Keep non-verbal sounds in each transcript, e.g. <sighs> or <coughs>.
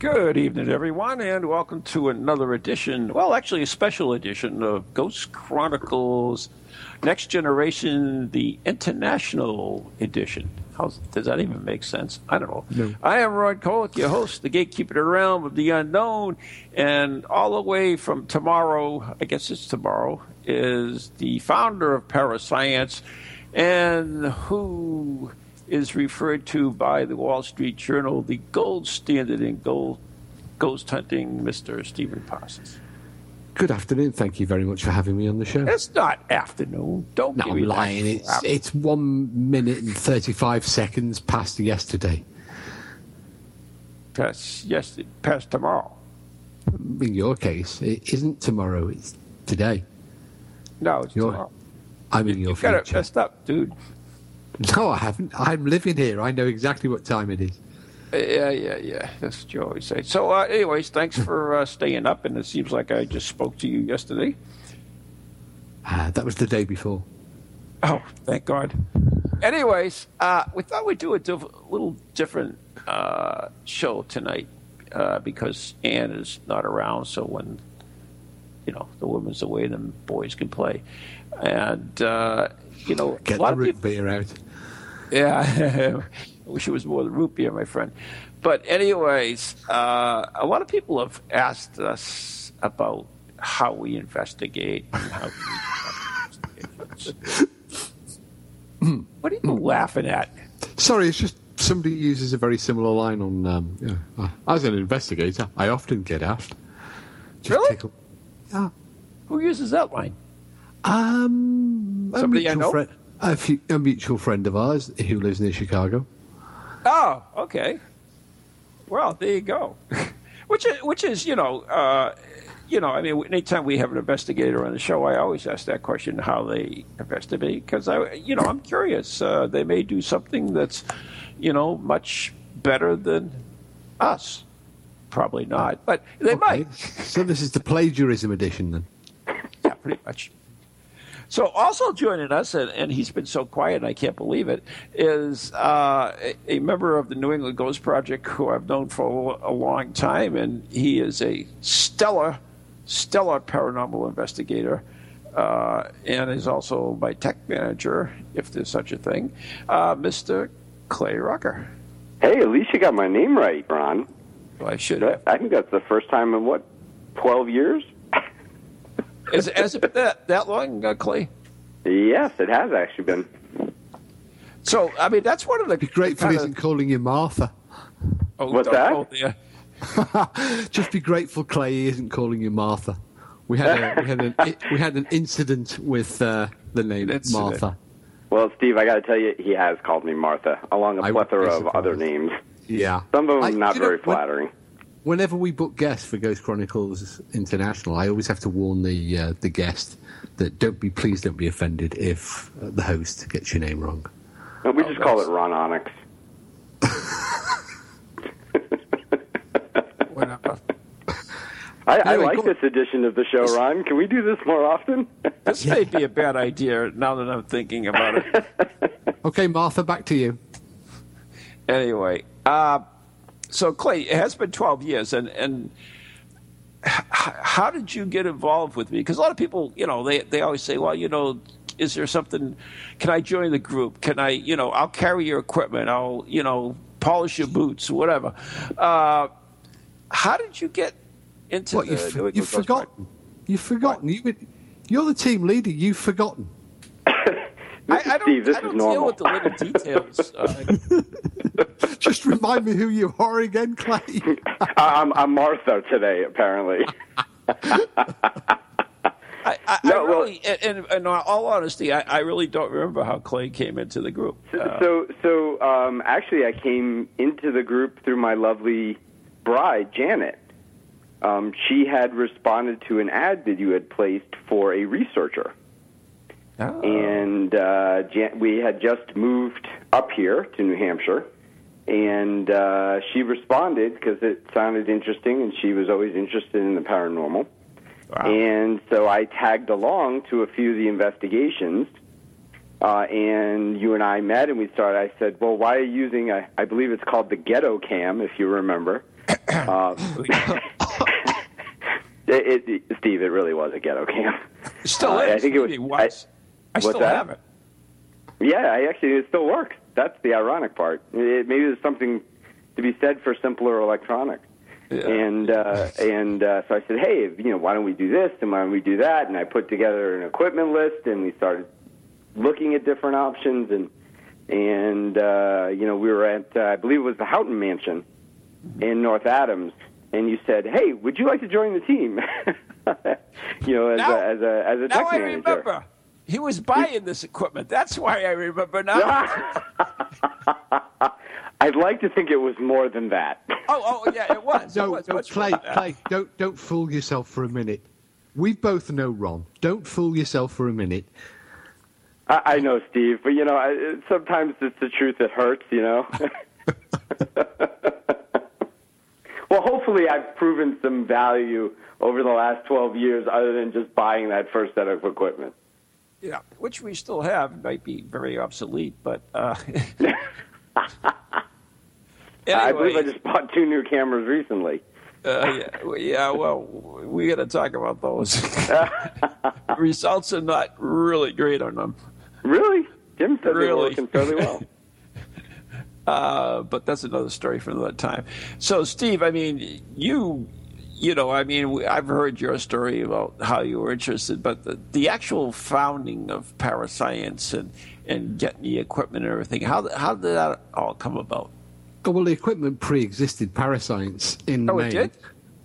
Good evening, everyone, and welcome to another edition, well, actually, a special edition of Ghost Chronicles Next Generation, the International Edition. How's, does that even make sense? I don't know. No. I am Ron Kolek, your host, the gatekeeper of the realm of the unknown, and all the way from tomorrow, I guess it's tomorrow, is the founder of Parascience, and who is referred to by the Wall Street Journal, the gold standard in gold ghost hunting, Mr. Stephen Parsons. Good afternoon. Thank you very much for having me on the show. It's not afternoon. Don't no, I'm lying. It's it's one minute and thirty-five seconds past yesterday. past, yes, past tomorrow. In your case, it isn't tomorrow. It's today. No, it's You're- tomorrow. I'm in your You got it future. messed up, dude. <laughs> No, I haven't. I'm living here. I know exactly what time it is. Yeah, yeah, yeah. That's what you always say. So, uh, anyways, thanks for uh, staying up. And it seems like I just spoke to you yesterday. Ah, that was the day before. Oh, thank God. Anyways, uh, we thought we'd do a diff- little different uh, show tonight uh, because Anne is not around. So when you know the woman's away, then boys can play. And uh, you know, Get a lot the of root people, beer out. Yeah, <laughs> I wish it was more than root beer, my friend. But anyways, uh, a lot of people have asked us about how we investigate and how we what are you laughing at? Sorry, it's just somebody uses a very similar line on. Um, you know, uh, as an investigator, I often get asked. Really? tickle- Yeah. Who uses that line? Um, Somebody I know? friend, a, few, a mutual friend of ours who lives near Chicago. Oh, okay. Well, there you go. <laughs> which is, which is, you know, uh, you know, I mean, anytime we have an investigator on the show, I always ask that question: how they investigate, because I, you know, I'm curious. Uh, they may do something that's, you know, much better than us. Probably not, but they might. So this is the plagiarism edition then. Yeah, pretty much. So, also joining us, and, and he's been so quiet, and I can't believe it, is uh, a, a member of the New England Ghost Project who I've known for a, a long time, and he is a stellar, stellar paranormal investigator, uh, and is also my tech manager, if there's such a thing, uh, Mr. Clay Rucker. Hey, at least you got my name right, Ron. Well, I should have. I think that's the first time in what, twelve years? Has, has it been that, that long, uh, Clay? Yes, it has actually been. So, I mean, that's one of the. Be grateful he kinda- isn't calling you Martha. oh, What's that? <laughs> Just be grateful Clay he isn't calling you Martha. We had a, we had an <laughs> we had an incident with uh, the name Incident. Martha. Well, Steve, I got to tell you, he has called me Martha, along a I would plethora of other names. Yeah. Some of them I- not you know, very when- flattering. Whenever we book guests for Ghost Chronicles International, I always have to warn the uh, the guest that don't be please don't be offended if uh, the host gets your name wrong. No, we Oh, just call it Ron Onyx. <laughs> Whatever. I, I Anyway, like go- this edition of the show, Ron. Can we do this more often? <laughs> This may be a bad idea now that I'm thinking about it. <laughs> Okay, Martha, back to you. anyway, uh, so Clay, it has been 12 years, and and how did you get involved with me? Because a lot of people, you know, they they always say, well, you know, is there something? Can I join the group? Can I, you know, I'll carry your equipment. I'll, you know, polish your boots, whatever. Uh, how did you get into What the you've, you've forgotten? You've forgotten. You you're the team leader. You've forgotten. I, I don't, Steve, this I is don't deal normal. with the little details. <laughs> Uh, Just remind me who you are again, Clay. <laughs> I'm, I'm Martha today, apparently. <laughs> I, I, I No, well- really, and, and in all honesty, I, I really don't remember how Clay came into the group. Uh, So, so um, actually, I came into the group through my lovely bride, Janet, um, she had responded to an ad that you had placed for a researcher. Oh. And uh, Jan- we had just moved up here to New Hampshire. And uh, she responded because it sounded interesting, and she was always interested in the paranormal. Wow. And so I tagged along to a few of the investigations. Uh, and you and I met, and we started. I said, "Well, why are you using? A, I believe it's called the Ghetto Cam, if you remember." <coughs> uh, <laughs> <laughs> it, it, Steve, it really was a Ghetto Cam. Still Uh, is. I think it was- was. I, what's still that? have it. Yeah, I actually it still works. That's the ironic part. It, maybe there's something to be said for simpler electronics. Yeah. And uh, <laughs> and uh, so I said, hey, you know, why don't we do this and why don't we do that? And I put together an equipment list, and we started looking at different options. And and uh, you know, we were at uh, I believe it was the Houghton Mansion in North Adams, and you said, hey, would you like to join the team? <laughs> you know, as Now- a as a as a Now tech I manager. remember. He was buying this equipment. That's why I remember now. <laughs> I'd like to think it was more than that. oh, oh, yeah, it was. it No, was no, Clay, more than that. Clay, don't don't fool yourself for a minute. We both know Ron. Don't fool yourself for a minute. I, I know, Steve, but you know, I, sometimes it's the truth that hurts. You know. <laughs> well, hopefully, I've proven some value over the last twelve years, other than just buying that first set of equipment. Yeah, which we still have. Might be very obsolete, but. Uh, <laughs> I believe I just bought two new cameras recently. uh, yeah, well, yeah, well, we got to talk about those. <laughs> Results are not really great on them, Really, Jim said they were Really? working fairly well. uh, but that's another story for another time. So, Steve, I mean, you, you know, I mean, I've heard your story about how you were interested, but the, the actual founding of Parascience and and getting the equipment and everything, how how did that all come about? Oh, well, the equipment pre-existed Parascience in Oh, it did?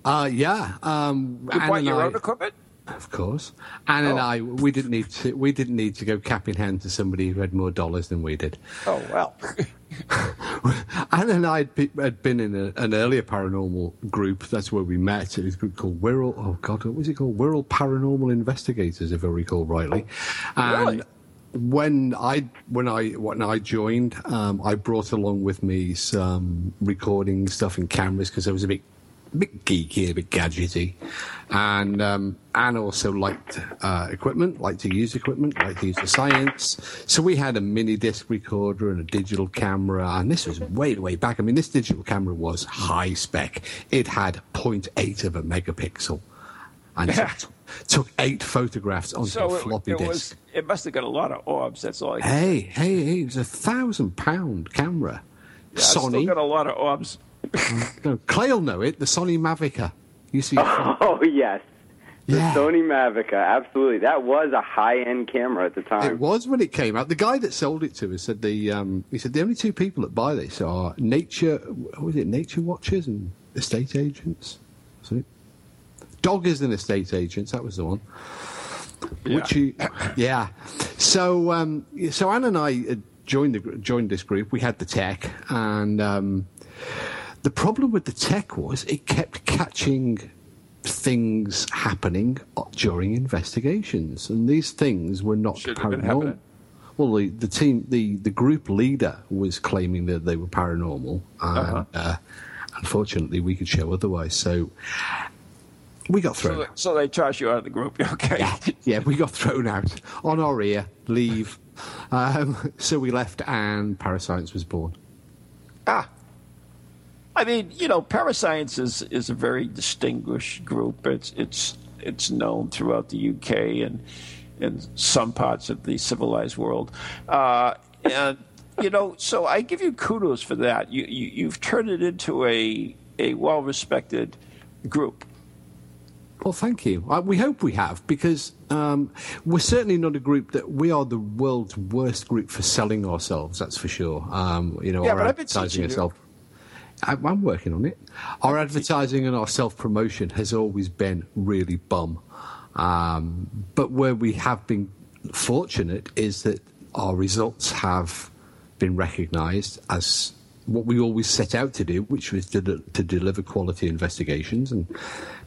Uh, yeah. Um, You bought your I- own equipment? Of course. Anne and Oh. I, we didn't need to. We didn't need to go cap in hand to somebody who had more dollars than we did. Oh well. <laughs> <laughs> Anne and I had, be, had been in a, an earlier paranormal group. That's where we met. It was a group called Wirral. Oh God, what was it called? Wirral Paranormal Investigators, if I recall rightly. And Really? when I when I when I joined, um, I brought along with me some recording stuff and cameras because I was a bit bit geeky, a bit gadgety, and um, Anne also liked uh, equipment, liked to use equipment, liked to use the science. So we had a mini disc recorder and a digital camera, and this was way way back. I mean, this digital camera was high spec. It had 0.8 of a megapixel, and Yeah. took, took eight photographs onto So a floppy it disk. was. It must have got a lot of orbs. That's all. Hey, hey, hey! It was a thousand pound camera. Yeah, Sony. got a lot of orbs. No, Clay'll know it. The Sony Mavica. You see, <laughs> Oh yes, the Yeah. Sony Mavica, absolutely. That was a high-end camera at the time. it was when it came out. The guy that sold it to us said the um, he said the only two people that buy this are nature. What was it? Nature watchers and estate agents. Was it? Doggers and estate agents. That was the one. Which you, yeah. So, um, so Anne and I joined the joined this group. We had the tech, and um, the problem with the tech was it kept catching things happening during investigations, and these things were not Should paranormal. Well, the, the team, the, the group leader was claiming that they were paranormal, and Uh-huh. uh, unfortunately, we could show otherwise. So we got thrown. So, out. so they toss you out of the group. <laughs> Okay. Yeah, we got thrown out on our ear. Leave. Um, so we left, and Parascience was born. Ah. I mean, you know, Parascience is, is a very distinguished group. It's it's it's known throughout the UK and in some parts of the civilized world. Uh, and you know, so I give you kudos for that. You, you you've turned it into a a well respected group. Well, thank you. We hope we have because um, we're certainly not a group that we are the world's worst group for selling ourselves. That's for sure. Um, you know, Yeah, our but I've been advertising teaching you. I'm working on it. Our advertising and our self promotion has always been really bum. Um, but where we have been fortunate is that our results have been recognised as what we always set out to do, which was to, to deliver quality investigations, and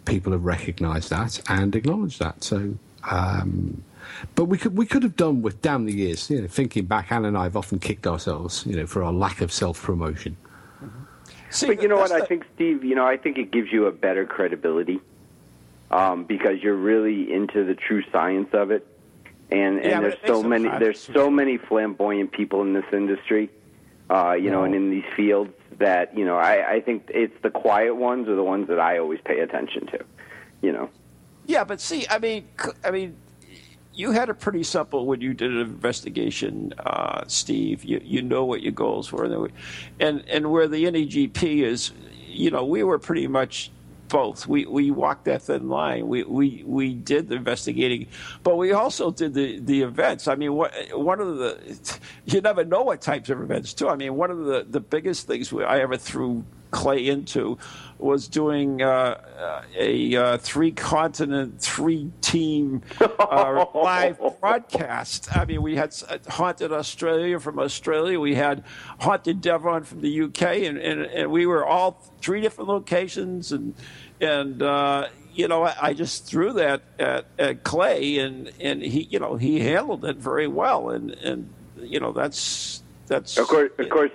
people have recognised that and acknowledged that. So, um, but we could we could have done with damn the years. You know, thinking back, Anne and I have often kicked ourselves, you know, for our lack of self promotion. See, but you know what? The... I think Steve. You know, I think it gives you a better credibility um, because you're really into the true science of it, and and yeah, there's so many there's so many flamboyant people in this industry, uh, you know, and in these fields that you know I, I think it's the quiet ones are the ones that I always pay attention to, you know. Yeah, but see, I mean, I mean, you had a pretty simple when you did an investigation, uh, Steve. You you know what your goals were, and and where the NEGP is, you know, we were pretty much both. We we walked that thin line. We we we did the investigating, but we also did the the events. I mean, what one of the <laughs> you never know what types of events too. I mean, one of the the biggest things I ever threw Clay into was doing uh, a uh, three continent, three team uh, <laughs> live broadcast. I mean, we had uh, Haunted Australia from Australia, we had Haunted Devon from the UK, and, and, and we were all three different locations. And, and uh, you know, I, I, just threw that at, at Clay, and, and he, you know, he handled it very well. And, and you know, that's that's of course, of course,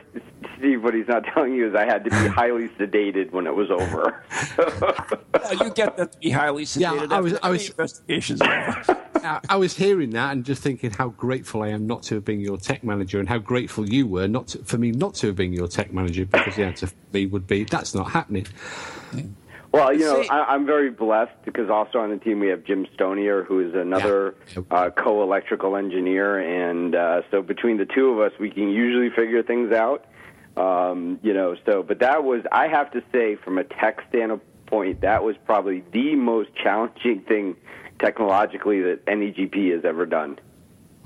Steve. What he's not telling you is I had to be <laughs> highly sedated when it was over. <laughs> you get that to be highly sedated. Yeah, I was. I was investigations. <laughs> I was hearing that and just thinking how grateful I am not to have been your tech manager, and how grateful you were not to, for me not to have been your tech manager because the answer for me would be that's not happening. Well, you know, I, am very blessed because also on the team we have Jim Stonier, who is another yeah. uh, co-electrical engineer, and uh, so between the two of us, we can usually figure things out. Um, you know, so but that was I have to say, from a tech standpoint, that was probably the most challenging thing technologically that NEGP has ever done.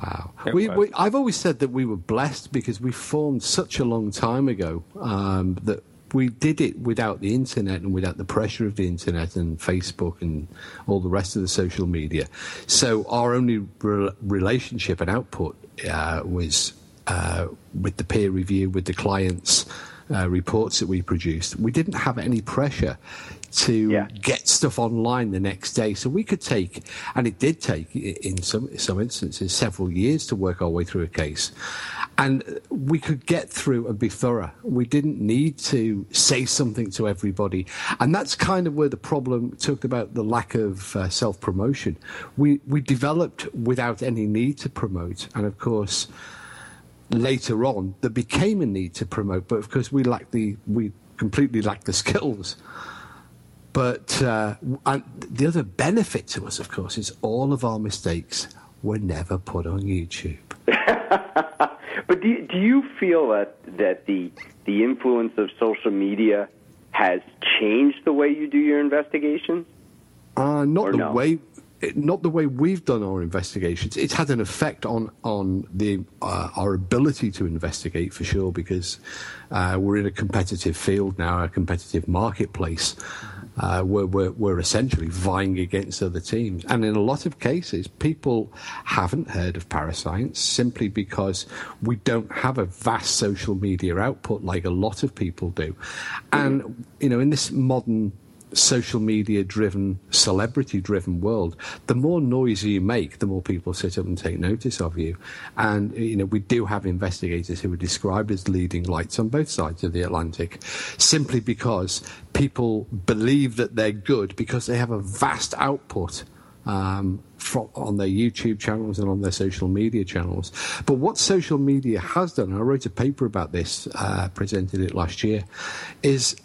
Wow. We, we, I've always said that we were blessed because we formed such a long time ago um, that we did it without the internet and without the pressure of the internet and Facebook and all the rest of the social media. So our only re- relationship and output uh, was uh, with the peer review, with the clients. Uh, reports that we produced, we didn't have any pressure to yeah. get stuff online the next day. So we could take, and it did take in some some instances several years to work our way through a case and we could get through and be thorough. We didn't need to say something to everybody, and that's kind of where the problem talked about the lack of uh, self promotion. We we developed without any need to promote, and of course. Later on, there became a need to promote, but of course we lacked the we completely lacked the skills. But uh, the other benefit to us, of course, is all of our mistakes were never put on YouTube. <laughs> But do do you feel that that the the influence of social media has changed the way you do your investigations? Uh, not or the no? way not the way we've done our investigations. It's had an effect on on the uh, our ability to investigate for sure because uh, we're in a competitive field now, a competitive marketplace, uh, we're, we're, we're, essentially vying against other teams. And in a lot of cases, people haven't heard of Parascience simply because we don't have a vast social media output like a lot of people do. And, you know, in this modern social media driven, celebrity driven world, the more noise you make, the more people sit up and take notice of you. And, you know, we do have investigators who are described as leading lights on both sides of the Atlantic simply because people believe that they're good because they have a vast output. Um, from, on their YouTube channels and on their social media channels. But what social media has done, I wrote a paper about this, uh, presented it last year, is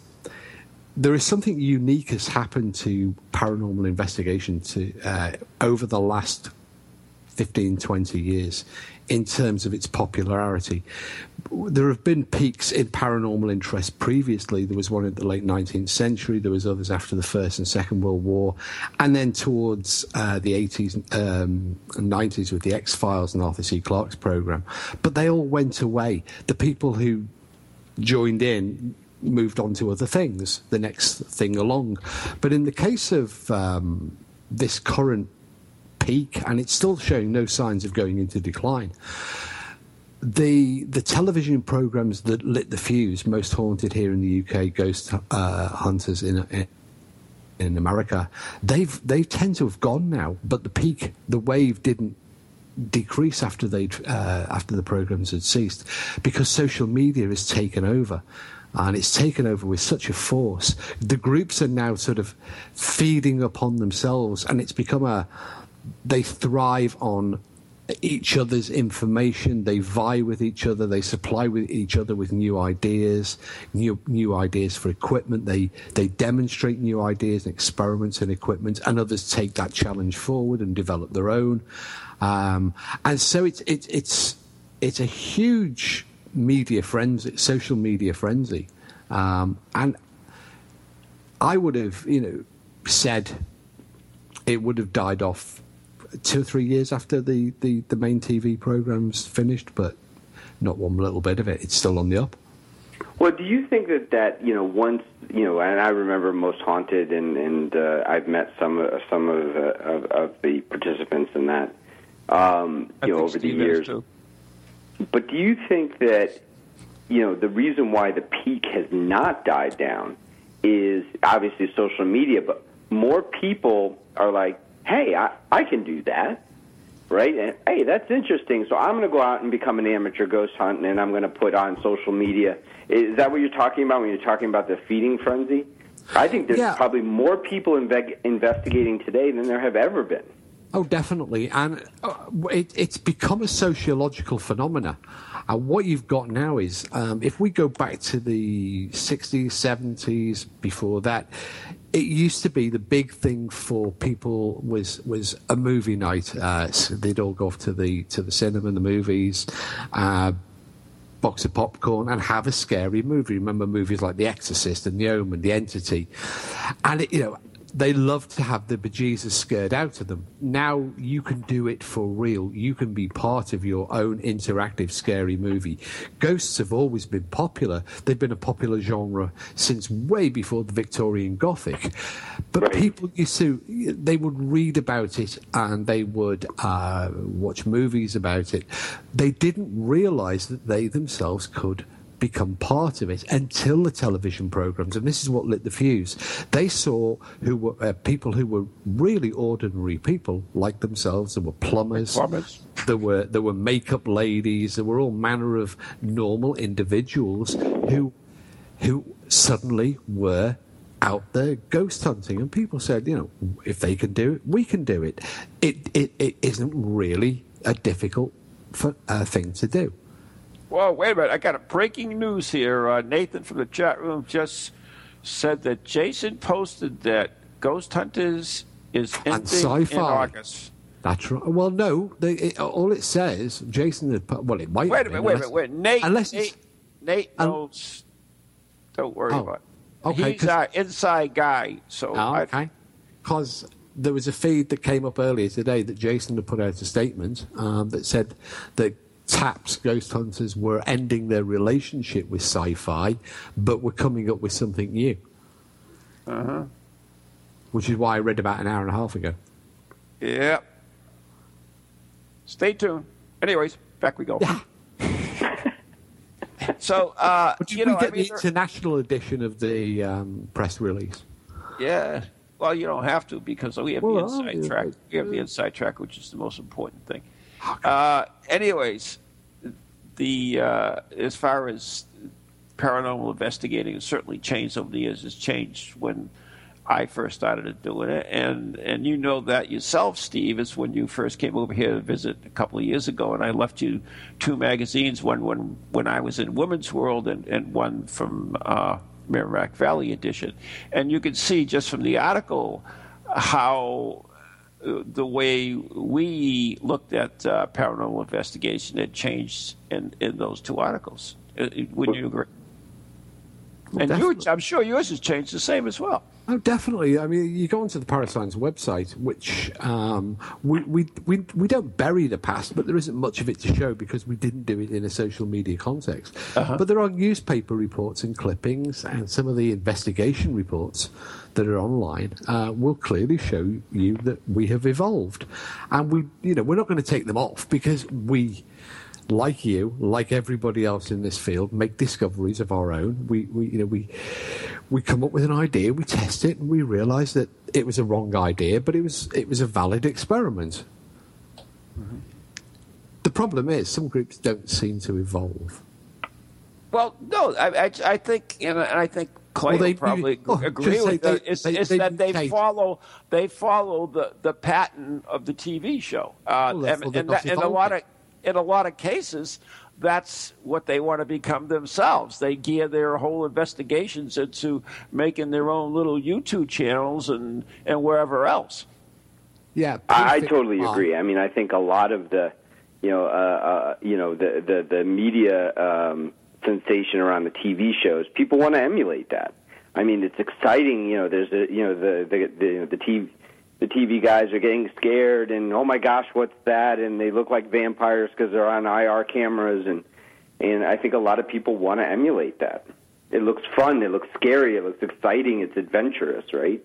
there is something unique has happened to paranormal investigation to, uh, over the last 15, 20 years in terms of its popularity. There have been peaks in paranormal interest previously. There was one in the late 19th century. There was others after the First and Second World War, and then towards uh, the 80s um, and 90s with the X Files and Arthur C. Clarke's program. But they all went away. The people who joined in moved on to other things, the next thing along. But in the case of um, this current peak, and it's still showing no signs of going into decline, the the television programs that lit the fuse, most haunted here in the UK, Ghost uh, Hunters in, in in America, they've they tend to have gone now. But the peak, the wave didn't decrease after they uh, after the programs had ceased because social media has taken over and it's taken over with such a force the groups are now sort of feeding upon themselves and it's become a they thrive on each other's information. They vie with each other. They supply with each other with new ideas, new new ideas for equipment. They they demonstrate new ideas and experiments in equipment, and others take that challenge forward and develop their own. Um, and so it's it's it's a huge media frenzy, social media frenzy, um, and I would have you know said it would have died off two or three years after the, the, the main TV programs finished, but not one little bit of it. It's still on the up. Well, do you think that that you know once you know, and I remember Most Haunted, and and uh, I've met some uh, some of, uh, of of the participants in that, um, you know, over Steve the years. Too. But do you think that you know the reason why the peak has not died down is obviously social media, but more people are like, hey, I, I can do that, right? And hey, that's interesting. So I'm going to go out and become an amateur ghost hunter, and I'm going to put on social media. Is that what you're talking about when you're talking about the feeding frenzy? I think there's Yeah. probably more people inve- investigating today than there have ever been. Oh, definitely, and uh, it, it's become a sociological phenomena. And what you've got now is, um, if we go back to the '60s, '70s, before that, it used to be the big thing for people was was a movie night. Uh, so they'd all go off to the to the cinema, the movies. Uh, box of popcorn and have a scary movie. Remember movies like The Exorcist and The Omen, The Entity, and it, you know they love to have the bejesus scared out of them. Now you can do it for real. You can be part of your own interactive scary movie. Ghosts have always been popular. They've been a popular genre since way before the Victorian Gothic. But Right. people used to, they would read about it and they would uh, watch movies about it. They didn't realize that they themselves could become part of it until the television programs, and this is what lit the fuse. They saw who were uh, people who were really ordinary people like themselves. There were plumbers, Plumbers. there were there were makeup ladies, there were all manner of normal individuals who who suddenly were out there ghost hunting, and people said, you know, if they can do it, we can do it. It it, it isn't really a difficult f- uh, thing to do. Whoa, wait a minute. I got a breaking news here. Uh, Nathan from the chat room just said that Jason posted that Ghost Hunters is And ending in August. That's right. Well, no, they, it, all it says, Jason had put, well, it might Wait a minute, been, wait a minute, wait. Nate, unless Nate, Nate knows. Don't worry Oh, about it. okay, He's our inside guy. So Oh, okay. Because there was a feed that came up earlier today that Jason had put out a statement um, that said that TAPS Ghost Hunters were ending their relationship with sci fi, but were coming up with something new. Uh-huh. Which is why I read about an hour and a half ago. yeah. Stay tuned. Anyways, back we go. Yeah. <laughs> So, uh, But did you know, we get I mean, the international edition of the um, press release? Yeah. Well, you don't have to because we have Well, the inside yeah, track. We have the inside track, which is the most important thing. Uh, anyways, the uh, as far as paranormal investigating, has certainly changed over the years. It's changed when I first started doing it, and and you know that yourself, Steve. Is when you first came over here to visit a couple of years ago, and I left you two magazines. One when when I was in Women's World, and and one from. Uh, Merrimack Valley edition, and you can see just from the article how the way we looked at uh, paranormal investigation had changed in, in those two articles. Uh, Wouldn't you agree? And yours. I'm sure yours has changed the same as well. Oh, definitely. I mean, you go onto the Parascience website, which um, we, we, we, we don't bury the past, but there isn't much of it to show because we didn't do it in a social media context. But there are newspaper reports and clippings, and some of the investigation reports that are online uh, will clearly show you that we have evolved. And we, you know, we're not going to take them off because we like you, like everybody else in this field, make discoveries of our own. We, we, you know, we, we come up with an idea, we test it, and we realise that it was a wrong idea, but it was, it was a valid experiment. Mm-hmm. The problem is, some groups don't seem to evolve. Well, no, I, I, I think, and I think Clay well, probably oh, agree with that. It's, they, it's they, that they follow they follow the, the pattern of the TV show, uh, well, and, and that, in a lot of in a lot of cases, that's what they want to become themselves. They gear their whole investigations into making their own little YouTube channels and and wherever else. Yeah, I, I totally agree. I mean, I think a lot of the you know uh, uh, you know the the, the media. Um, sensation around the TV shows, people want to emulate that. I mean, it's exciting. You know, there's a you know the the the, the TV the TV guys are getting scared and oh my gosh, what's that? And they look like vampires because they're on IR cameras and and I think a lot of people want to emulate that. It looks fun. It looks scary. It looks exciting. It's adventurous, right?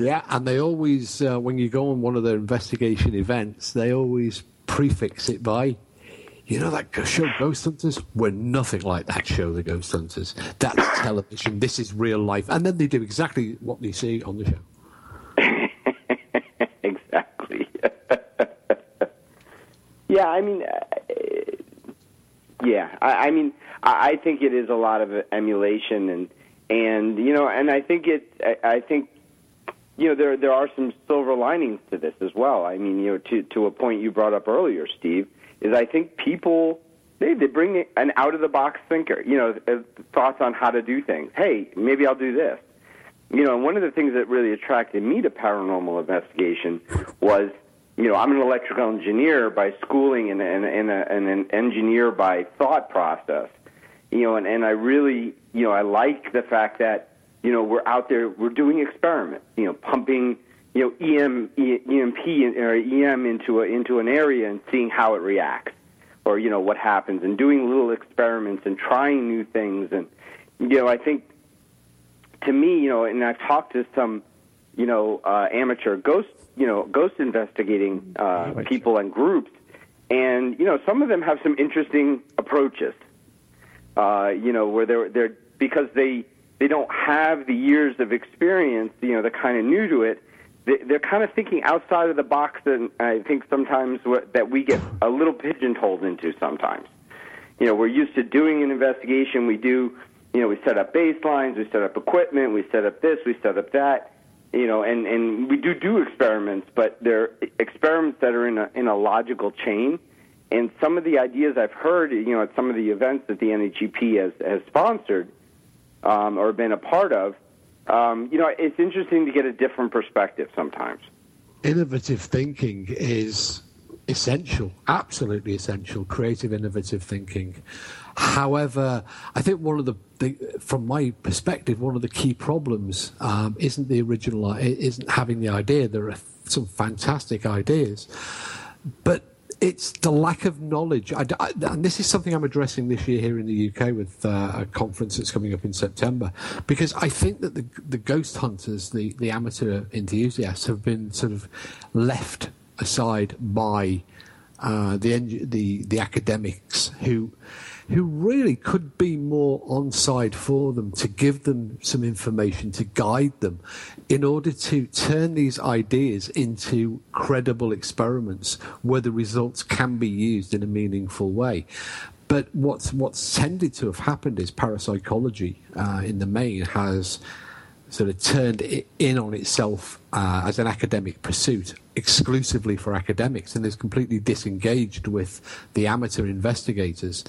Yeah, and they always, uh, when you go on one of their investigation events, they always prefix it by you know that show Ghost Hunters? We're nothing like that show, The Ghost Hunters. That's television. This is real life. And then they do exactly what they see on the show. Yeah, I mean, uh, yeah, I, I mean, I, I think it is a lot of emulation, and and you know, and I think it, I, I think you know there there are some silver linings to this as well. I mean, you know, to to a point you brought up earlier, Steve is I think people they they bring an out of the box thinker, you know, uh, thoughts on how to do things. Hey, maybe I'll do this. You know, and one of the things that really attracted me to paranormal investigation was, you know, I'm an electrical engineer by schooling and, and, and, a, and an engineer by thought process. You know, and, and I really, you know, I like the fact that, you know, we're out there, we're doing experiments, you know, pumping you know EM EMP or EM into a, into an area and seeing how it reacts, or you know what happens, and doing little experiments and trying new things, and you know I think to me, you know, and I've talked to some, you know, uh, amateur ghost, you know, ghost investigating uh, people and groups, and you know some of them have some interesting approaches, uh, you know, where they're they're because they they don't have the years of experience, you know, they're kind of new to it they're kind of thinking outside of the box that I think sometimes that we get a little pigeonholed into sometimes. You know, we're used to doing an investigation. We do, you know, we set up baselines, we set up equipment, we set up this, we set up that. You know, and and we do do experiments, but they're experiments that are in a in a logical chain. And some of the ideas I've heard, you know, at some of the events that the NEGP has has sponsored um, or been a part of, um, you know, it's interesting to get a different perspective sometimes. Innovative thinking is essential, absolutely essential, creative, innovative thinking. However, I think one of the, the from my perspective, one of the key problems um, isn't the original, isn't having the idea. There are some fantastic ideas, but it's the lack of knowledge. I, I, and this is something I'm addressing this year here in the UK with uh, a conference that's coming up in September, because I think that the, the ghost hunters, the, the amateur enthusiasts, have been sort of left aside by uh, the, the the academics who who really could be more on side for them to give them some information to guide them in order to turn these ideas into credible experiments where the results can be used in a meaningful way. But what's what's tended to have happened is parapsychology, uh, in the main, has sort of turned it in on itself uh, as an academic pursuit exclusively for academics and is completely disengaged with the amateur investigators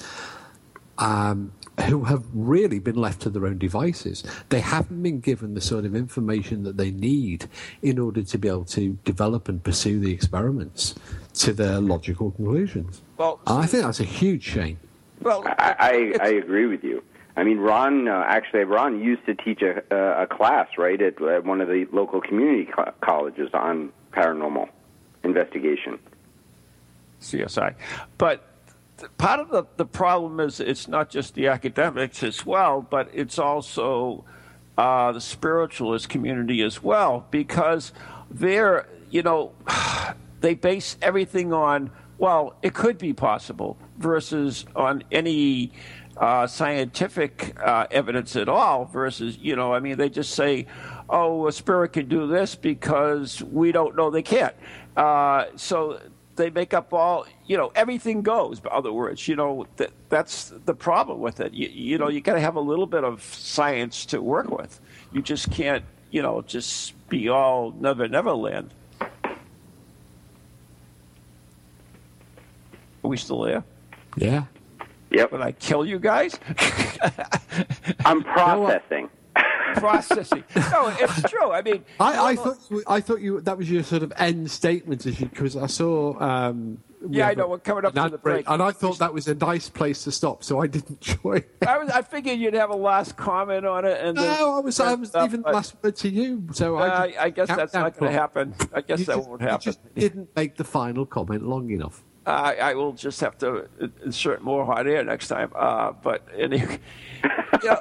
um, who have really been left to their own devices. They haven't been given the sort of information that they need in order to be able to develop and pursue the experiments to their logical conclusions. Well, I think that's a huge shame. Well, I, I, I agree with you. I mean, Ron uh, actually Ron used to teach a, a class right at, at one of the local community co- colleges on paranormal investigation. CSI, but part of the, the problem is it's not just the academics as well, but it's also uh, the spiritualist community as well, because they're, you know, <sighs> they base everything on well, it could be possible versus on any uh, scientific uh, evidence at all versus, you know, I mean, they just say, oh, a spirit can do this because we don't know they can't. Uh, so they make up all, you know, everything goes, in other words, you know, that, that's the problem with it. You, you know, you got to have a little bit of science to work with. You just can't, you know, just be all never, never land. Are we still there? Yeah. Yep. Would I kill you guys? <laughs> I'm processing. Processing. No, it's true. I mean, I, I thought I thought you that was your sort of end statement because I saw. Um, Yeah, I know, we're coming up to the break. and I thought that was a nice place to stop, so I didn't <laughs> join. I was. I figured you'd have a last comment on it, and then No, I was. I was even but, last word to you. So uh, I, I, guess that's not going to happen. I guess You that just- won't you happen. just didn't make the final comment long enough. I, I will just have to insert more hot air next time. Uh, but anyway, <laughs> yeah,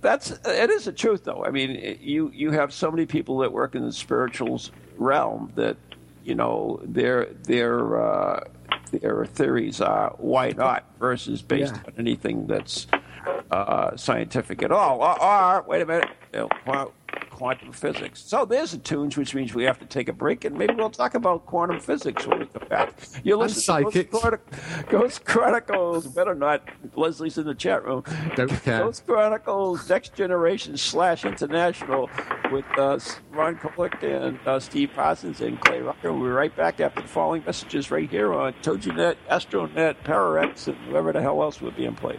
that's it is the truth, though. I mean, you you have so many people that work in the spiritual realm that you know their their uh, their theories are why not versus based Yeah. on anything that's uh, scientific at all. Or, or wait a minute, you know, qua- quantum physics. So there's a tunes, which means we have to take a break, and maybe we'll talk about quantum physics when we come back. You're listening to. Ghost, Chronic- Ghost Chronicles. Better not. Leslie's in the chat room. Don't care. Ghost Chronicles Next Generation slash International with uh, Ron Kolek and uh, Steve Parsons and Clay Rucker. We'll be right back after the following messages right here on TogiNet, Astronet, ParaX, and whoever the hell else would be in play.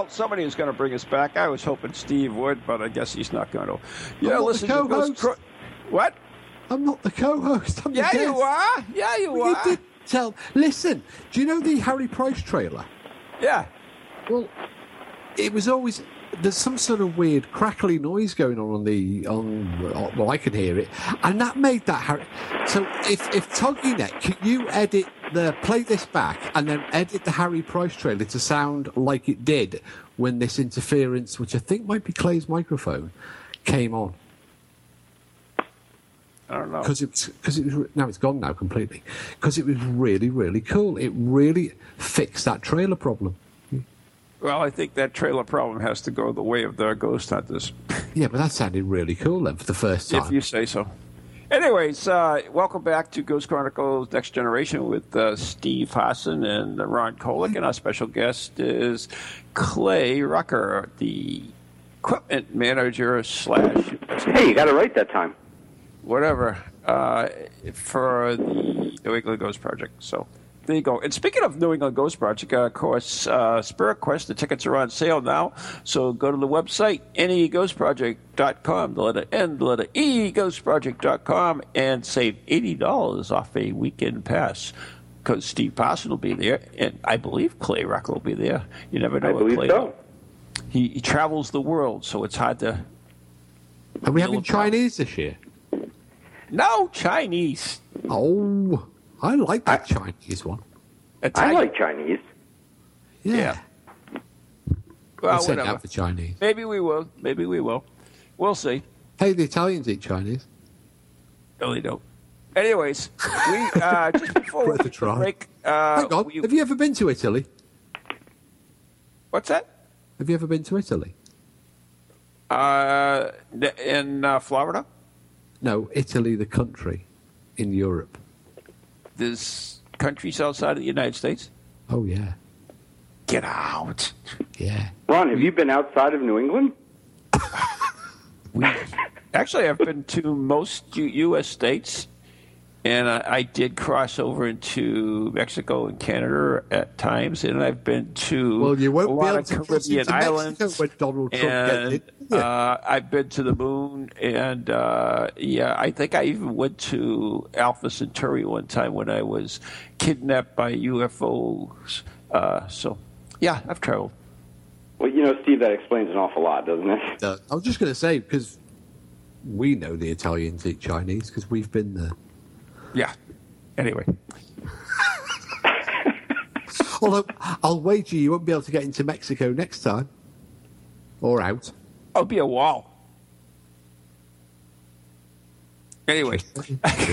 Well, somebody is going to bring us back. I was hoping Steve would, but I guess he's not going to. Yeah, the listen to Ghost co-host. Chro- What? I'm not the co-host. I'm the Yeah, guest. you are. Yeah, you Well, are. you did tell. Listen, do you know the Harry Price trailer? Yeah. Well, it was always there's some sort of weird crackly noise going on on the on. Well, I can hear it, and that made that Harry. So if if TogiNet, can you edit the play this back and then edit the Harry Price trailer to sound like it did when this interference, which I think might be Clay's microphone, came on? I don't know. because it was because it was now it's gone now completely because it was really really cool. It really fixed that trailer problem. Well, I think that trailer problem has to go the way of the ghost hunters, Yeah, but that sounded really cool then for the first time. if you say so. Anyways, uh, welcome back to Ghost Chronicles Next Generation with uh, Steve Hassan and Ron Kolek, and our special guest is Clay Rucker, the equipment manager slash Hey, you got it right that time. whatever uh, for the New England Ghost Project. So there you go. And speaking of New England Ghost Project, uh, of course, uh, Spirit Quest, the tickets are on sale now. So go to the website, neghostproject.com, the letter N, the letter E, ghostproject.com, and save $80 off a weekend pass. Because Steve Parson will be there, and I believe Clay Rock will be there. You never know. I believe Clay. so. He, he travels the world, so it's hard to. Are we having Philip- Chinese this year? No, Chinese. Oh, I like that Chinese one. I like Chinese. Yeah. Yeah. Well, Well, send out for Chinese. Maybe we will. Maybe we will. We'll see. Hey, the Italians eat Chinese. No, they don't. Anyways, we uh, <laughs> just before we a try. break. Uh, Hang on. we- Have you ever been to Italy? what's that? Have you ever been to Italy? Uh, in uh, Florida, No, Italy, the country in Europe. There's countries outside of the United States. Oh yeah, Get out. yeah. Ron, have you been outside of New England? <laughs> We, actually, I've been to most U- U.S. states, and I, I did cross over into Mexico and Canada at times, and I've been to Well, you won't a be lot able of to cross Caribbean into islands. Mexico when Donald Trump and in, yeah. uh, I've been to the moon, and uh, yeah, I think I even went to Alpha Centauri one time when I was kidnapped by UFOs. Uh, so, yeah, I've traveled. Well, you know, Steve, that explains an awful lot, doesn't it? Uh, I was just going to say because we know the Italians eat Chinese because we've been there. Yeah. Anyway, <laughs> Although I'll wager you won't be able to get into Mexico next time, or out. I'll be a wall. Anyway,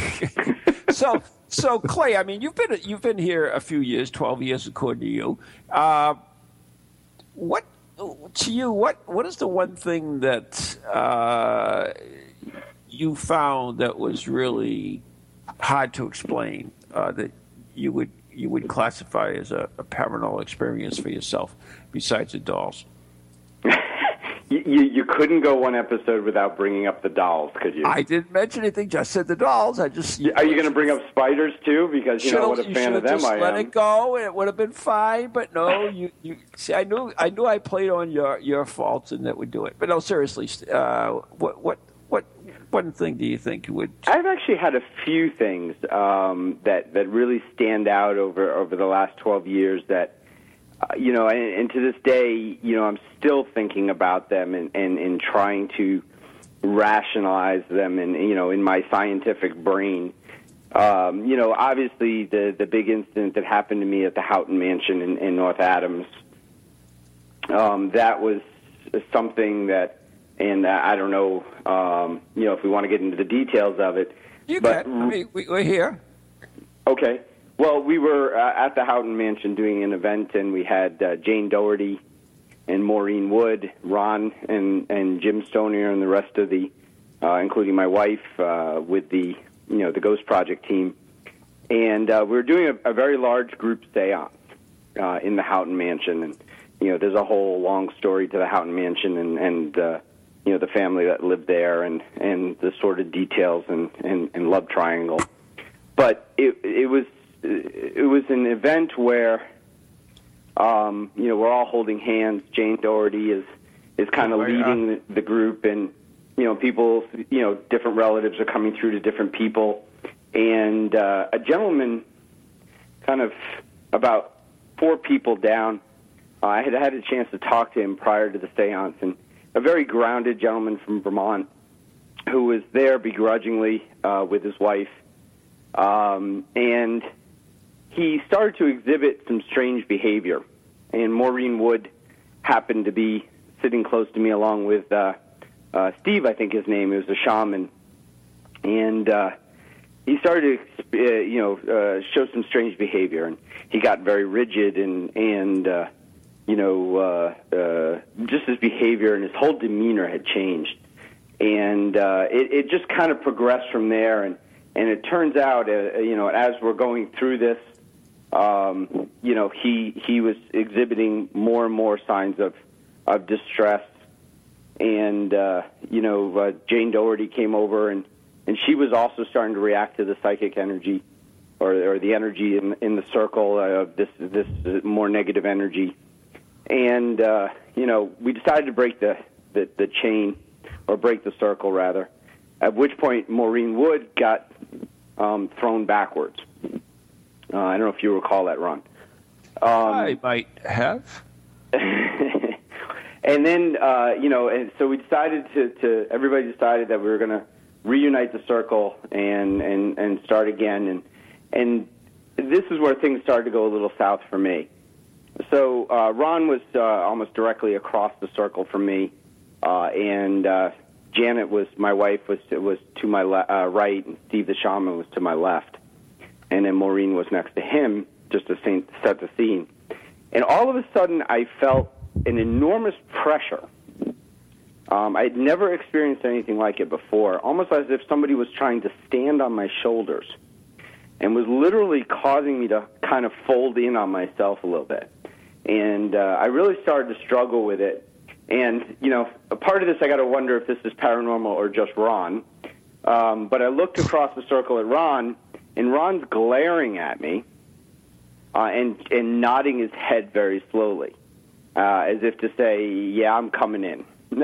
<laughs> so so Clay, I mean, you've been you've been here a few years, twelve years according to you. Uh, what to you? What what is the one thing that uh, you found that was really hard to explain uh, that you would you would classify as a, a paranormal experience for yourself besides the dolls? You, you, you couldn't go one episode without bringing up the dolls, could you? I didn't mention anything. Just said the dolls. I just Are you going to bring up spiders too? Because you know what a you fan of them just I let it go, and it would have been fine. But no, you, you see, I knew, I knew, I played on your your faults, and that would do it. But no, seriously, uh, what what what one thing do you think would? I've actually had a few things um, that that really stand out over over the last twelve years. That uh, you know, and, and to this day, you know, I'm still thinking about them and, and, and trying to rationalize them, and you know, in my scientific brain. Um, you know, obviously the the big incident that happened to me at the Houghton Mansion in, in North Adams. Um, that was something that, and I don't know, um, you know, if we want to get into the details of it. You but can. I mean, we, we're here. Okay. Well, we were uh, at the Houghton Mansion doing an event, and we had uh, Jane Doherty and Maureen Wood, Ron and and Jim Stonier, and the rest of the, uh, including my wife, uh, with the you know the Ghost Project team, and uh, we were doing a, a very large group séance uh, in the Houghton Mansion, and you know there's a whole long story to the Houghton Mansion, and and uh, you know the family that lived there, and and the sort of details and and, and love triangle. But it it was it was an event where um, you know we're all holding hands. Jane Doherty is is kind of Oh, yeah. leading the, the group, and you know people you know different relatives are coming through to different people, and uh, a gentleman kind of about four people down. Uh, I had had a chance to talk to him prior to the séance, and a very grounded gentleman from Vermont who was there begrudgingly uh, with his wife um, and he started to exhibit some strange behavior. And Maureen Wood happened to be sitting close to me, along with uh, uh, Steve, I think his name. Was a shaman, and uh, he started to, uh, you know, uh, show some strange behavior. And he got very rigid, and and uh, you know, uh, uh, just his behavior and his whole demeanor had changed. and uh, it, it just kind of progressed from there. And and it turns out, uh, you know, as we're going through this, um, you know, he he was exhibiting more and more signs of of distress, and uh, you know, uh, Jane Doherty came over and and she was also starting to react to the psychic energy or, or the energy in, in the circle of this this more negative energy, and uh, you know we decided to break the, the the chain or break the circle rather. At which point Maureen Wood got um, thrown backwards. Uh, I don't know if you recall that, Ron. Um, I might have. <laughs> and then uh, you know, and so we decided to, to everybody decided that we were going to reunite the circle and and and start again and and this is where things started to go a little south for me. So uh, Ron was uh, almost directly across the circle from me, uh, and uh, Janet was my wife was was to my le- uh, right, and Steve the shaman was to my left, and then Maureen was next to him, just to set the scene. And all of a sudden, I felt an enormous pressure. Um, I'd never experienced anything like it before, almost as if somebody was trying to stand on my shoulders and was literally causing me to kind of fold in on myself a little bit. And uh, I really started to struggle with it. And, you know, a part of this I got to wonder if this is paranormal or just Ron. Um, but I looked across the circle at Ron, and Ron's glaring at me uh, and, and nodding his head very slowly, uh, as if to say, Yeah, I'm coming in. <laughs>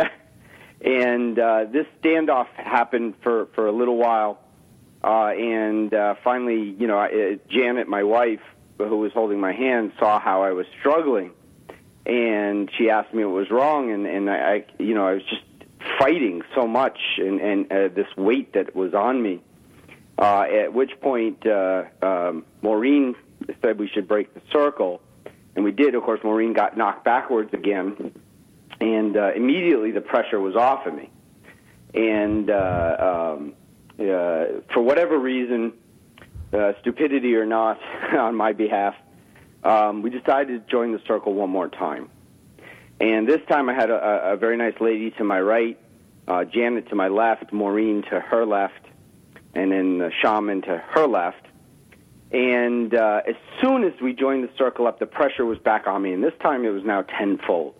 and uh, this standoff happened for, for a little while. Uh, and uh, finally, you know, uh, Janet, my wife, who was holding my hand, saw how I was struggling, and she asked me what was wrong, and and I, you know, I was just fighting so much, and and uh, this weight that was on me. Uh, at which point, uh, um, Maureen said we should break the circle, and we did. Of course, Maureen got knocked backwards again, and uh, immediately the pressure was off of me, and. Uh, um, uh, for whatever reason, uh, stupidity or not, <laughs> on my behalf, um, we decided to join the circle one more time. And this time I had a, a very nice lady to my right, uh, Janet to my left, Maureen to her left, and then the shaman to her left. And uh, as soon as we joined the circle up, the pressure was back on me, and this time it was now tenfold.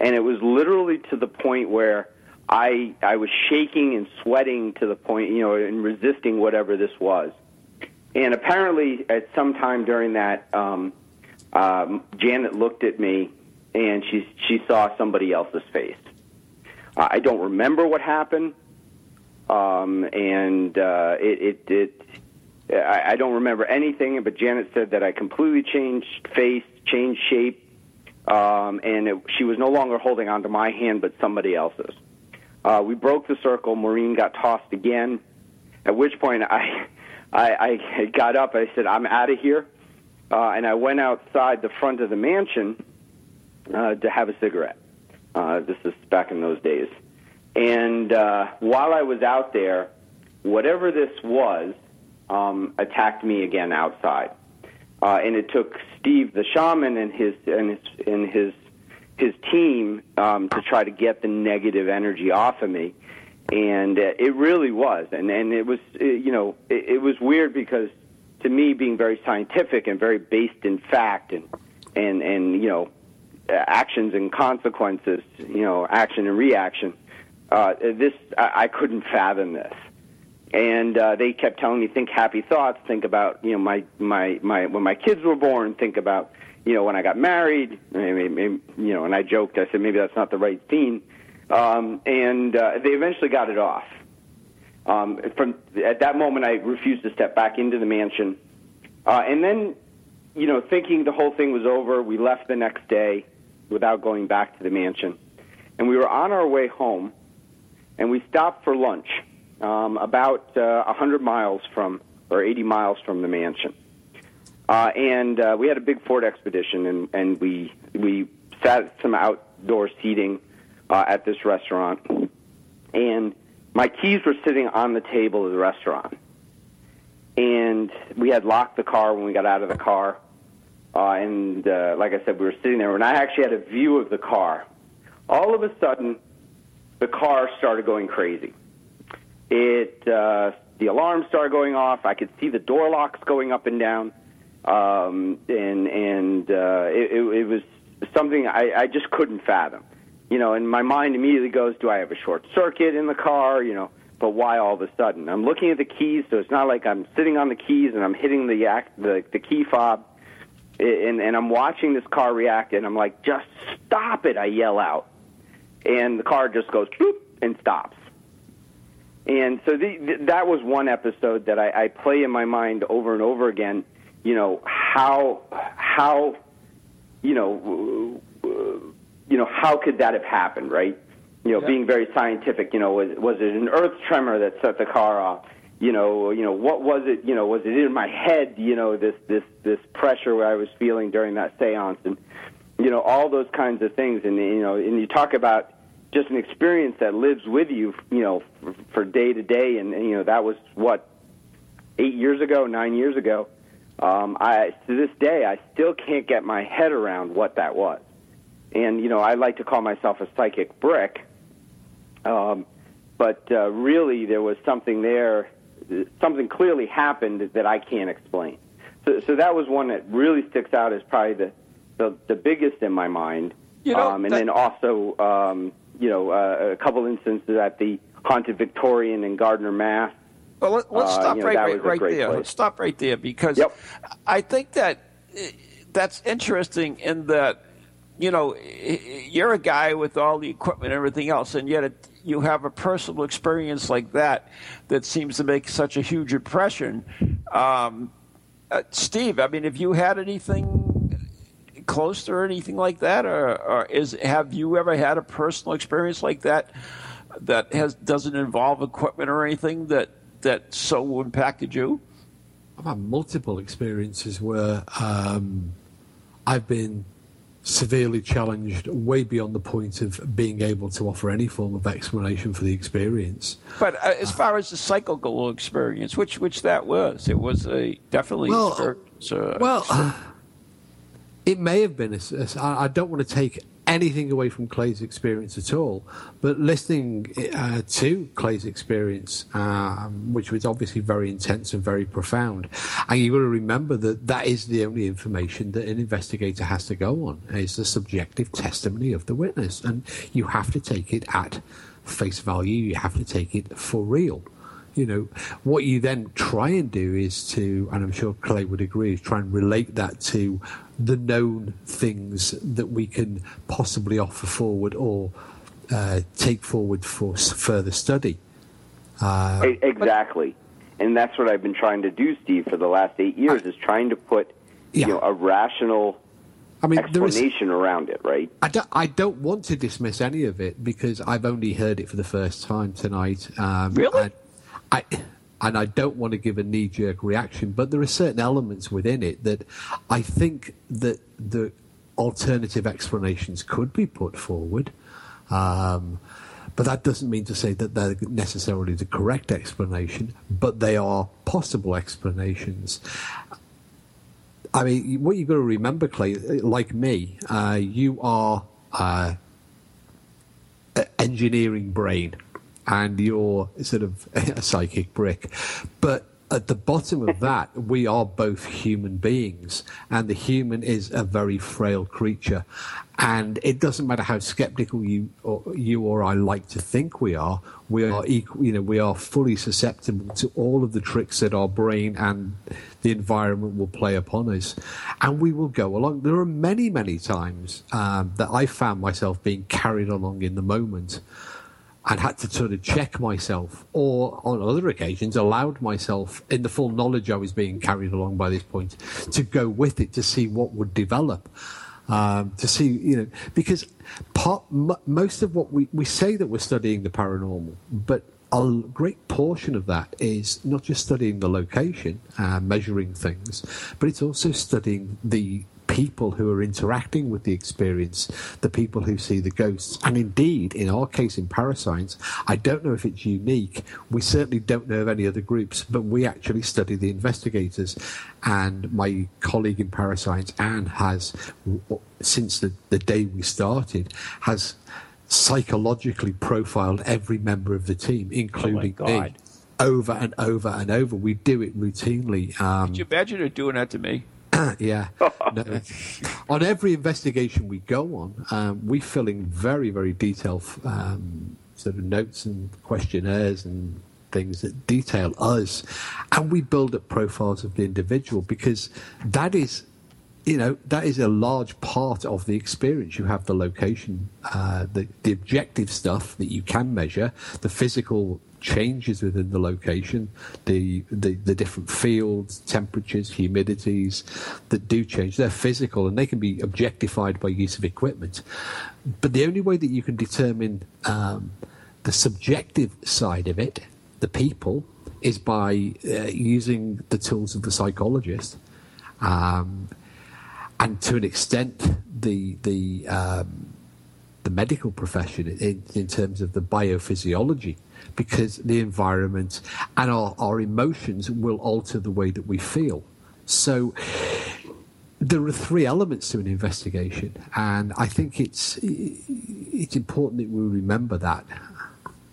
And it was literally to the point where I I was shaking and sweating to the point, you know, and resisting whatever this was. And apparently, at some time during that, um, um, Janet looked at me and she she saw somebody else's face. I don't remember what happened, um, and uh, it, it it I, I don't remember anything. But Janet said that I completely changed face, changed shape, um, and it, she was no longer holding onto my hand, but somebody else's. Uh, we broke the circle. Maureen got tossed again. At which point I, <laughs> I, I got up. I said, "I'm out of here," uh, and I went outside the front of the mansion uh, to have a cigarette. Uh, this is back in those days. And uh, while I was out there, whatever this was um, attacked me again outside. Uh, and it took Steve the shaman and his and his and his his team um, to try to get the negative energy off of me, and uh, it really was, and and it was uh, you know it, it was weird because to me being very scientific and very based in fact and and and you know actions and consequences, you know action and reaction. Uh, this I, I couldn't fathom this, and uh, they kept telling me think happy thoughts, think about you know my my my when my kids were born, think about you know, when I got married, maybe, maybe, you know, and I joked, I said maybe that's not the right theme, um, and uh, they eventually got it off. Um, from at that moment, I refused to step back into the mansion, uh, and then, you know, thinking the whole thing was over, we left the next day without going back to the mansion, and we were on our way home, and we stopped for lunch um, about uh, 100 miles from or 80 miles from the mansion. Uh, and uh, we had a big Ford expedition, and, and we we sat some outdoor seating uh, at this restaurant, and my keys were sitting on the table of the restaurant, and we had locked the car when we got out of the car, uh, and uh, like I said, we were sitting there, and I actually had a view of the car. All of a sudden, the car started going crazy. It uh, the alarm started going off. I could see the door locks going up and down, um, and and uh, it, it, was something I, I just couldn't fathom. You know, and my mind immediately goes, do I have a short circuit in the car? You know, but why all of a sudden? I'm looking at the keys, so it's not like I'm sitting on the keys and I'm hitting the act, the, the key fob, and, and I'm watching this car react, and I'm like, just stop it! I yell out, and the car just goes boop and stops. And so the, the, that was one episode that I, I play in my mind over and over again. You know how how you know you know how could that have happened, right? You know, Yeah. being very scientific. You know, was was it an earth tremor that set the car off? You know, you know what was it? You know, was it in my head? You know, this this this pressure I was feeling during that séance, and you know all those kinds of things. And you know, and you talk about just an experience that lives with you, you know, for, for day to day. And, and you know, that was what eight years ago, nine years ago. Um, I to this day, I still can't get my head around what that was. And you know, I like to call myself a psychic brick. Um, but uh, really, there was something there. Something clearly happened that I can't explain. So, so that was one that really sticks out as probably the the, the biggest in my mind. You know, um, and that- then also, um, you know, uh, a couple instances at the haunted Victorian in Gardner, Mass. Well, let, let's Uh, stop you know, right, right, right there. place. Let's stop right there because Yep. I think that eh, that's interesting in that you know eh, you're a guy with all the equipment and everything else, and yet it, you have a personal experience like that that seems to make such a huge impression. Um, uh, Steve, I mean, have you had anything close to or anything like that, or, or is have you ever had a personal experience like that that has doesn't involve equipment or anything that that so impacted you? I've had multiple experiences where um, I've been severely challenged way beyond the point of being able to offer any form of explanation for the experience. But uh, as far as the psychical experience, which which that was, it was a definitely. Well, experience, uh, Well, it may have been. I don't want to take anything away from Clay's experience at all, but listening uh, to Clay's experience, um, which was obviously very intense and very profound, and you've got to remember that that is the only information that an investigator has to go on is the subjective testimony of the witness, and you have to take it at face value. You have to take it for real you know, what you then try and do is to, and I'm sure Clay would agree, is try and relate that to the known things that we can possibly offer forward or uh, take forward for further study. Uh, exactly. And that's what I've been trying to do, Steve, for the last eight years, is trying to put Yeah. you know, a rational I mean, there is. explanation around it, right? I don't, I don't want to dismiss any of it because I've only heard it for the first time tonight. Um, Really? And I, and I don't want to give a knee jerk reaction, but there are certain elements within it that I think that the alternative explanations could be put forward. Um, but that doesn't mean to say that they're necessarily the correct explanation, but they are possible explanations. I mean, what you've got to remember, Clay, like me, uh, you are uh, engineering brain, and you're sort of <laughs> a psychic brick. But at the bottom of <laughs> that, we are both human beings, and the human is a very frail creature. And it doesn't matter how skeptical you or you or I like to think we are. We are equal, you know, we are fully susceptible to all of the tricks that our brain and the environment will play upon us, and we will go along. There are many, many times um, that I found myself being carried along in the moment and had to sort of check myself, or on other occasions allowed myself, in the full knowledge I was being carried along by this point, to go with it to see what would develop. Um, to see, you know, because part, m- most of what we, we say that we're studying the paranormal, but a great portion of that is not just studying the location, uh, measuring things, but it's also studying the people who are interacting with the experience, the people who see the ghosts. And indeed, in our case in Parascience, I don't know if it's unique. We certainly don't know of any other groups, but we actually study the investigators. And my colleague in Parascience, Anne, has, since the, the day we started, has psychologically profiled every member of the team, including Oh me, over and over and over. We do it routinely. Um, Could you imagine her doing that to me? <coughs> yeah. No. <laughs> on every investigation we go on, um, we fill in very, very detailed um, sort of notes and questionnaires and things that detail us, and we build up profiles of the individual because that is. You know that is a large part of the experience. You have the location, uh, the the objective stuff that you can measure, the physical changes within the location, the, the, the different fields, temperatures, humidities that do change. They're physical and they can be objectified by use of equipment. But the only way that you can determine um, the subjective side of it, the people, is by uh, using the tools of the psychologist. Um, and to an extent, the the um, the medical profession in, in terms of the biophysiology, because the environment and our, our emotions will alter the way that we feel. So there are three elements to an investigation, and I think it's it's important that we remember that.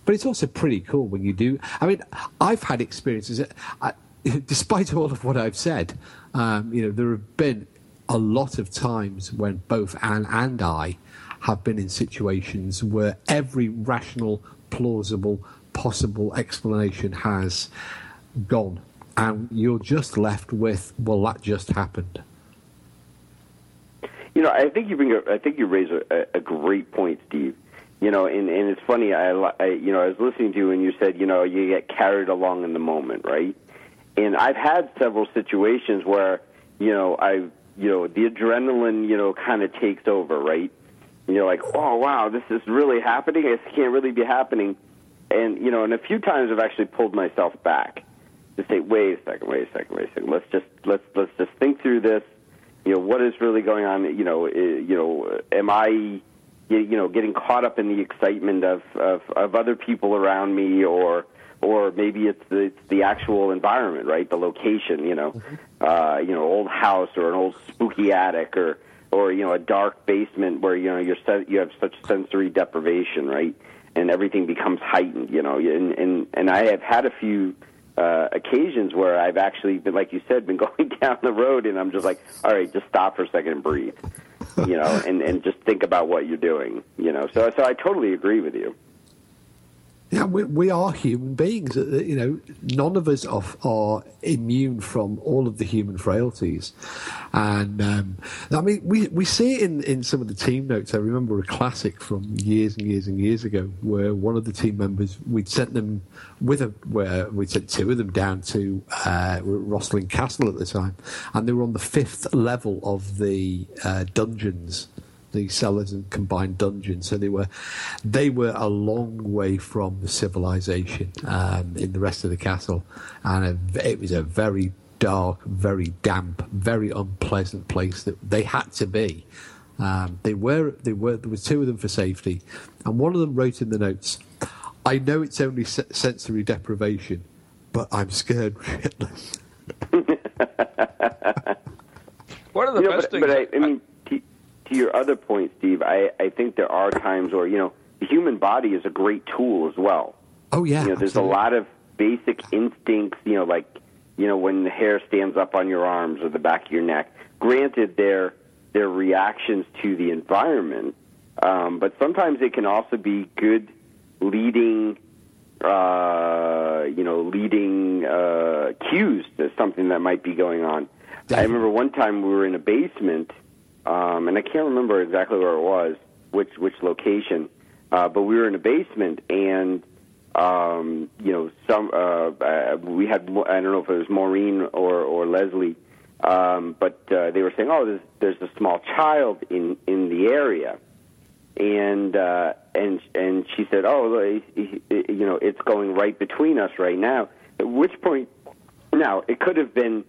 But it's also pretty cool when you do. I mean, I've had experiences. I, <laughs> despite all of what I've said, um, you know, there have been a lot of times when both Anne and I have been in situations where every rational, plausible, possible explanation has gone, and you're just left with, well, that just happened. You know, I think you bring. I think you raise a, a great point, Steve. You know, and and it's funny. I, I you know I was listening to you and you said you know you get carried along in the moment, right? And I've had several situations where you know I you know the adrenaline you know kind of takes over, right? And you're like, oh wow, this is really happening. This can't really be happening. And you know, and a few times I've actually pulled myself back to say, wait a second, wait a second, wait a second. Let's just let's let's just think through this. You know, what is really going on? You know, uh, you know, am I you you know getting caught up in the excitement of of, of other people around me or or maybe it's the, it's the actual environment, right? The location, you know, uh, you know, old house or an old spooky attic or or you know a dark basement where you know you're you have such sensory deprivation, right? And everything becomes heightened, you know. And and and I have had a few uh, occasions where I've actually been, like you said, been <laughs> going down the road, and I'm just like, all right, just stop for a second and breathe, you know, and and just think about what you're doing, you know. So so I totally agree with you. Yeah, we, we are human beings. Uh, You know, none of us are, are immune from all of the human frailties, and um, I mean, we we see it in in some of the team notes. I remember a classic from years and years and years ago, where one of the team members we'd sent them with a where we sent two of them down to uh, Rosslyn Castle at the time, and they were on the fifth level of the uh, dungeons the cellars and combined dungeons. So they were they were a long way from the civilization um, in the rest of the castle, and a, it was a very dark, very damp, very unpleasant place that they had to be. Um, they were they were there was two of them for safety, and one of them wrote in the notes, "I know it's only se- sensory deprivation, but I'm scared <laughs> shitless." <laughs> One of the you know, best but, things. but I, I mean, to, your other point, Steve, I, I think there are times where you know the human body is a great tool as well. Oh yeah, you know, there's absolutely. a lot of basic instincts. You know, like you know when the hair stands up on your arms or the back of your neck. Granted, they're they're reactions to the environment, um, but sometimes it can also be good leading. Uh, you know, leading uh, cues to something that might be going on. I remember one time we were in a basement, um, and I can't remember exactly where it was, which which location, uh, but we were in a basement, and um, you know, some uh, uh, we had I don't know if it was Maureen or or Leslie, um, but uh, they were saying, oh, there's there's a small child in in the area, and uh, and and she said, oh, you know, it's going right between us right now. At which point, now it could have been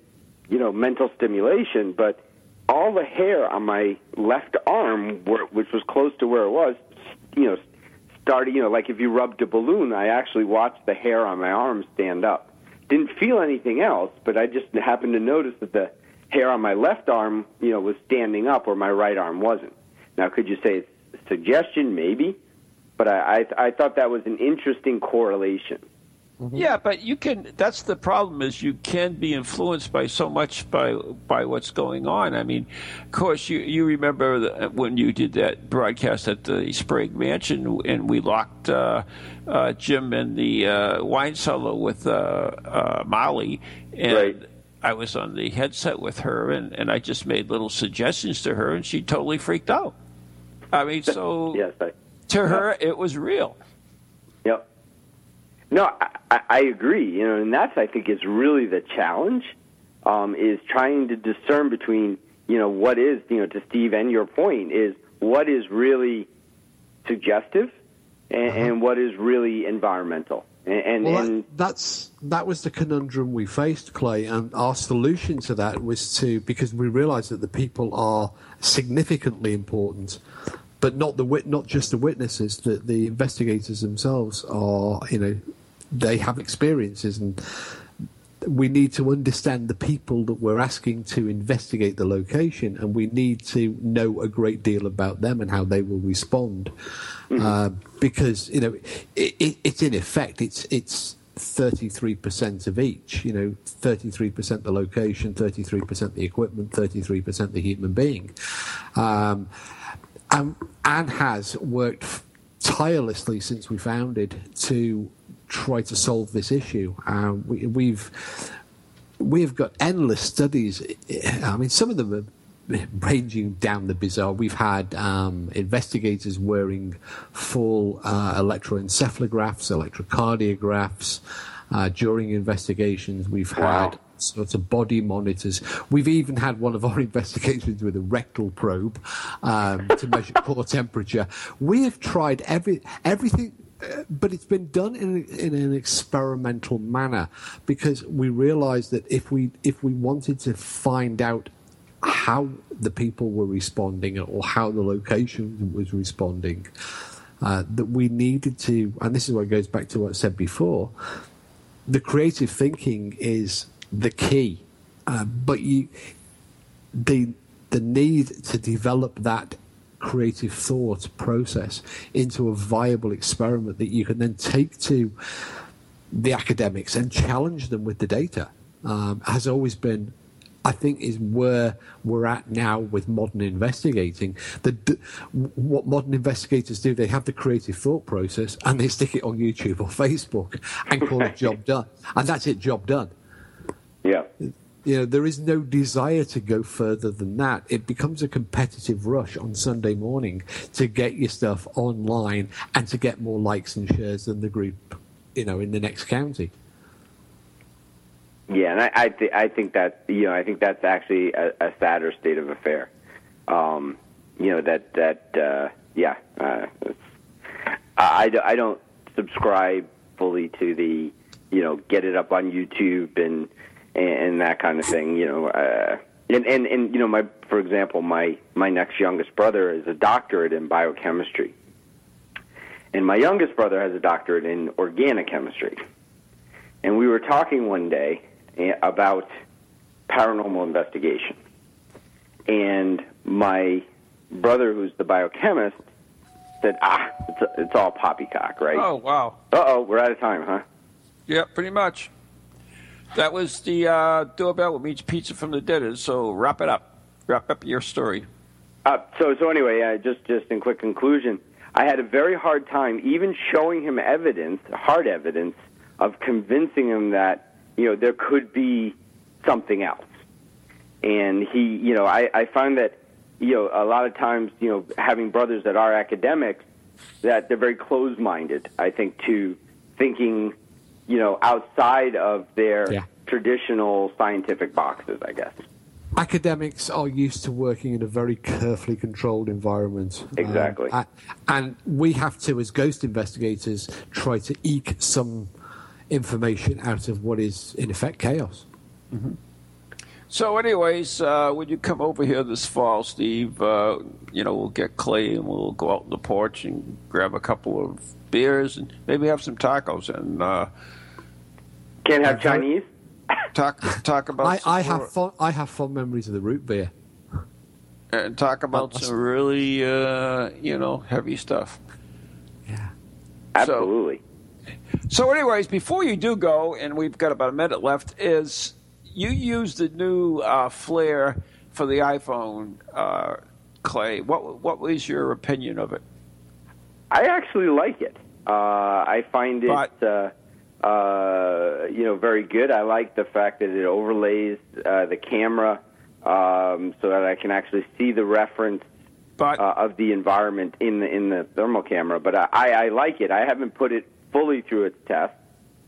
you know, mental stimulation, but all the hair on my left arm, where, which was close to where it was, you know, started, you know, like if you rubbed a balloon, I actually watched the hair on my arm stand up. Didn't feel anything else, but I just happened to notice that the hair on my left arm, you know, was standing up where my right arm wasn't. Now, could you say it's suggestion? Maybe. but I, I I thought that was an interesting correlation. Mm-hmm. Yeah, but you can. That's the problem is you can be influenced by so much by by what's going on. I mean, of course, you you remember the, when you did that broadcast at the Sprague Mansion, and we locked uh, uh, Jim in the uh, wine cellar with uh, uh, Molly, and. Right. I was on the headset with her, and, and I just made little suggestions to her, and she totally freaked out. I mean, so <laughs> yes, I, to her, it was real. Yep. No, I, I agree. You know, and that's I think is really the challenge um, is trying to discern between you know what is you know to Steve and your point is what is really suggestive and, Uh-huh. and what is really environmental. And, and, Well, and that, that's that was the conundrum we faced, Clay, and our solution to that was to because we realised that the people are significantly important, but not the wit, not just the witnesses. That the investigators themselves are, you know, they have experiences, and we need to understand the people that we're asking to investigate the location, and we need to know a great deal about them and how they will respond. Uh, because you know, it, it, it's in effect, it's it's thirty three percent of each. You know, thirty three percent the location, thirty three percent the equipment, thirty three percent the human being. Um, and Anne has worked tirelessly since we founded to try to solve this issue. Um, we, we've we've got endless studies. I mean, some of them are ranging down the bizarre. We've had um, investigators wearing full uh, electroencephalographs, electrocardiographs uh, during investigations. We've Wow. had sorts of body monitors. We've even had one of our <laughs> investigations with a rectal probe um, to measure core temperature. We have tried every everything. But it's been done in, in an experimental manner because we realised that if we if we wanted to find out how the people were responding or how the location was responding, uh, that we needed to, and this is what goes back to what I said before, the creative thinking is the key. Uh, but you, the, the need to develop that creative thought process into a viable experiment that you can then take to the academics and challenge them with the data um, has always been I think is where we're at now with modern investigating. The, what modern investigators do, they have the creative thought process and they stick it on YouTube or Facebook and call it <laughs> job done, and that's it, job done. yeah. You know, there is no desire to go further than that. It becomes a competitive rush on Sunday morning to get your stuff online and to get more likes and shares than the group, you know, in the next county. Yeah, and I I, th- I think that you know I think that's actually a, a sadder state of affair. Um, you know that that uh, yeah, uh, I, I I don't subscribe fully to the you know get it up on YouTube and and, and that kind of thing. You know, uh, and and and you know my for example my my next youngest brother is a doctorate in biochemistry, and my youngest brother has a doctorate in organic chemistry. And we were talking one day eh, about paranormal investigation. And my brother, who's the biochemist, said, ah, it's, it's all poppycock, right? Oh wow. Uh oh, we're out of time, huh? Yeah, pretty much. That was the uh, doorbell, which means pizza from the dinner. So wrap it up. Wrap up your story. Uh, so, so anyway, uh, just just in quick conclusion, I had a very hard time even showing him evidence, hard evidence, of convincing him that you know there could be something else. And he, you know, I, I find that you know a lot of times, you know, having brothers that are academics, that they're very closed-minded. I think to thinking, you know, outside of their Yeah. traditional scientific boxes. I guess. academics are used to working in a very carefully controlled environment. Exactly. Um, and we have to, as ghost investigators, try to eke some information out of what is, in effect, chaos. So, anyways, uh, when you come over here this fall, Steve, uh, you know we'll get Clay and we'll go out on the porch and grab a couple of beers and maybe have some tacos and uh, Can't have Chinese. talk talk about I, I have fond, I have fond memories of the root beer. and talk about Well, some really uh, you know heavy stuff. Yeah. Absolutely. So, so, anyways, before you do go, and we've got about a minute left, is you use the new uh, FLIR for the iPhone, uh, Clay. What what was your opinion of it? I actually like it. Uh, I find it, But- uh, uh, you know, very good. I like the fact that it overlays uh, the camera um, so that I can actually see the reference But uh, of the environment in the in the thermal camera. But I, I, I like it. I haven't put it fully through its test,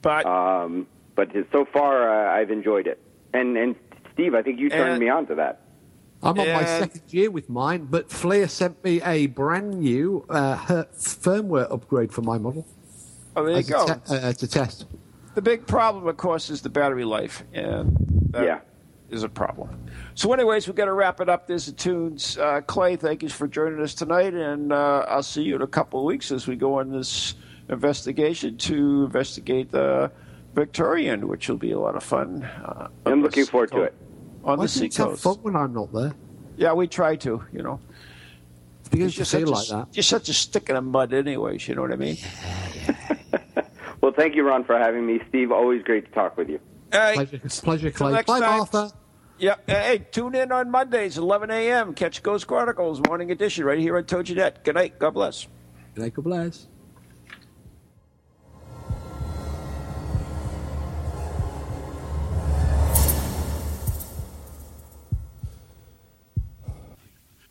but um, but so far uh, I've enjoyed it. And and Steve, I think you turned And- me on to that. I'm on my second year with mine, but FLIR sent me a brand new uh, firmware upgrade for my model oh, there you go. te- uh, to test. The big problem, of course, is the battery life, and that Yeah. is a problem. So, anyways, we've got to wrap it up. There's the tunes. Uh, Clay, thank you for joining us tonight, and uh, I'll see you in a couple of weeks as we go on this investigation to investigate the Victorian, which will be a lot of fun. Uh, I'm looking forward to sea- it. On Why the do you sea have coast. fun when I'm not there? Yeah, we try to, you know. Because You're feel like such a, that. You're such a stick in the mud, anyways. You know what I mean? Yeah, yeah. <laughs> Well, thank you, Ron, for having me. Steve, always great to talk with you. Hey, Pleasure, pleasure Clay. Bye, time. Martha. Yeah, hey, tune in on Mondays, 11 a.m. Catch Ghost Chronicles Morning Edition right here on TogiNet. Good night. God bless. Good night, God bless.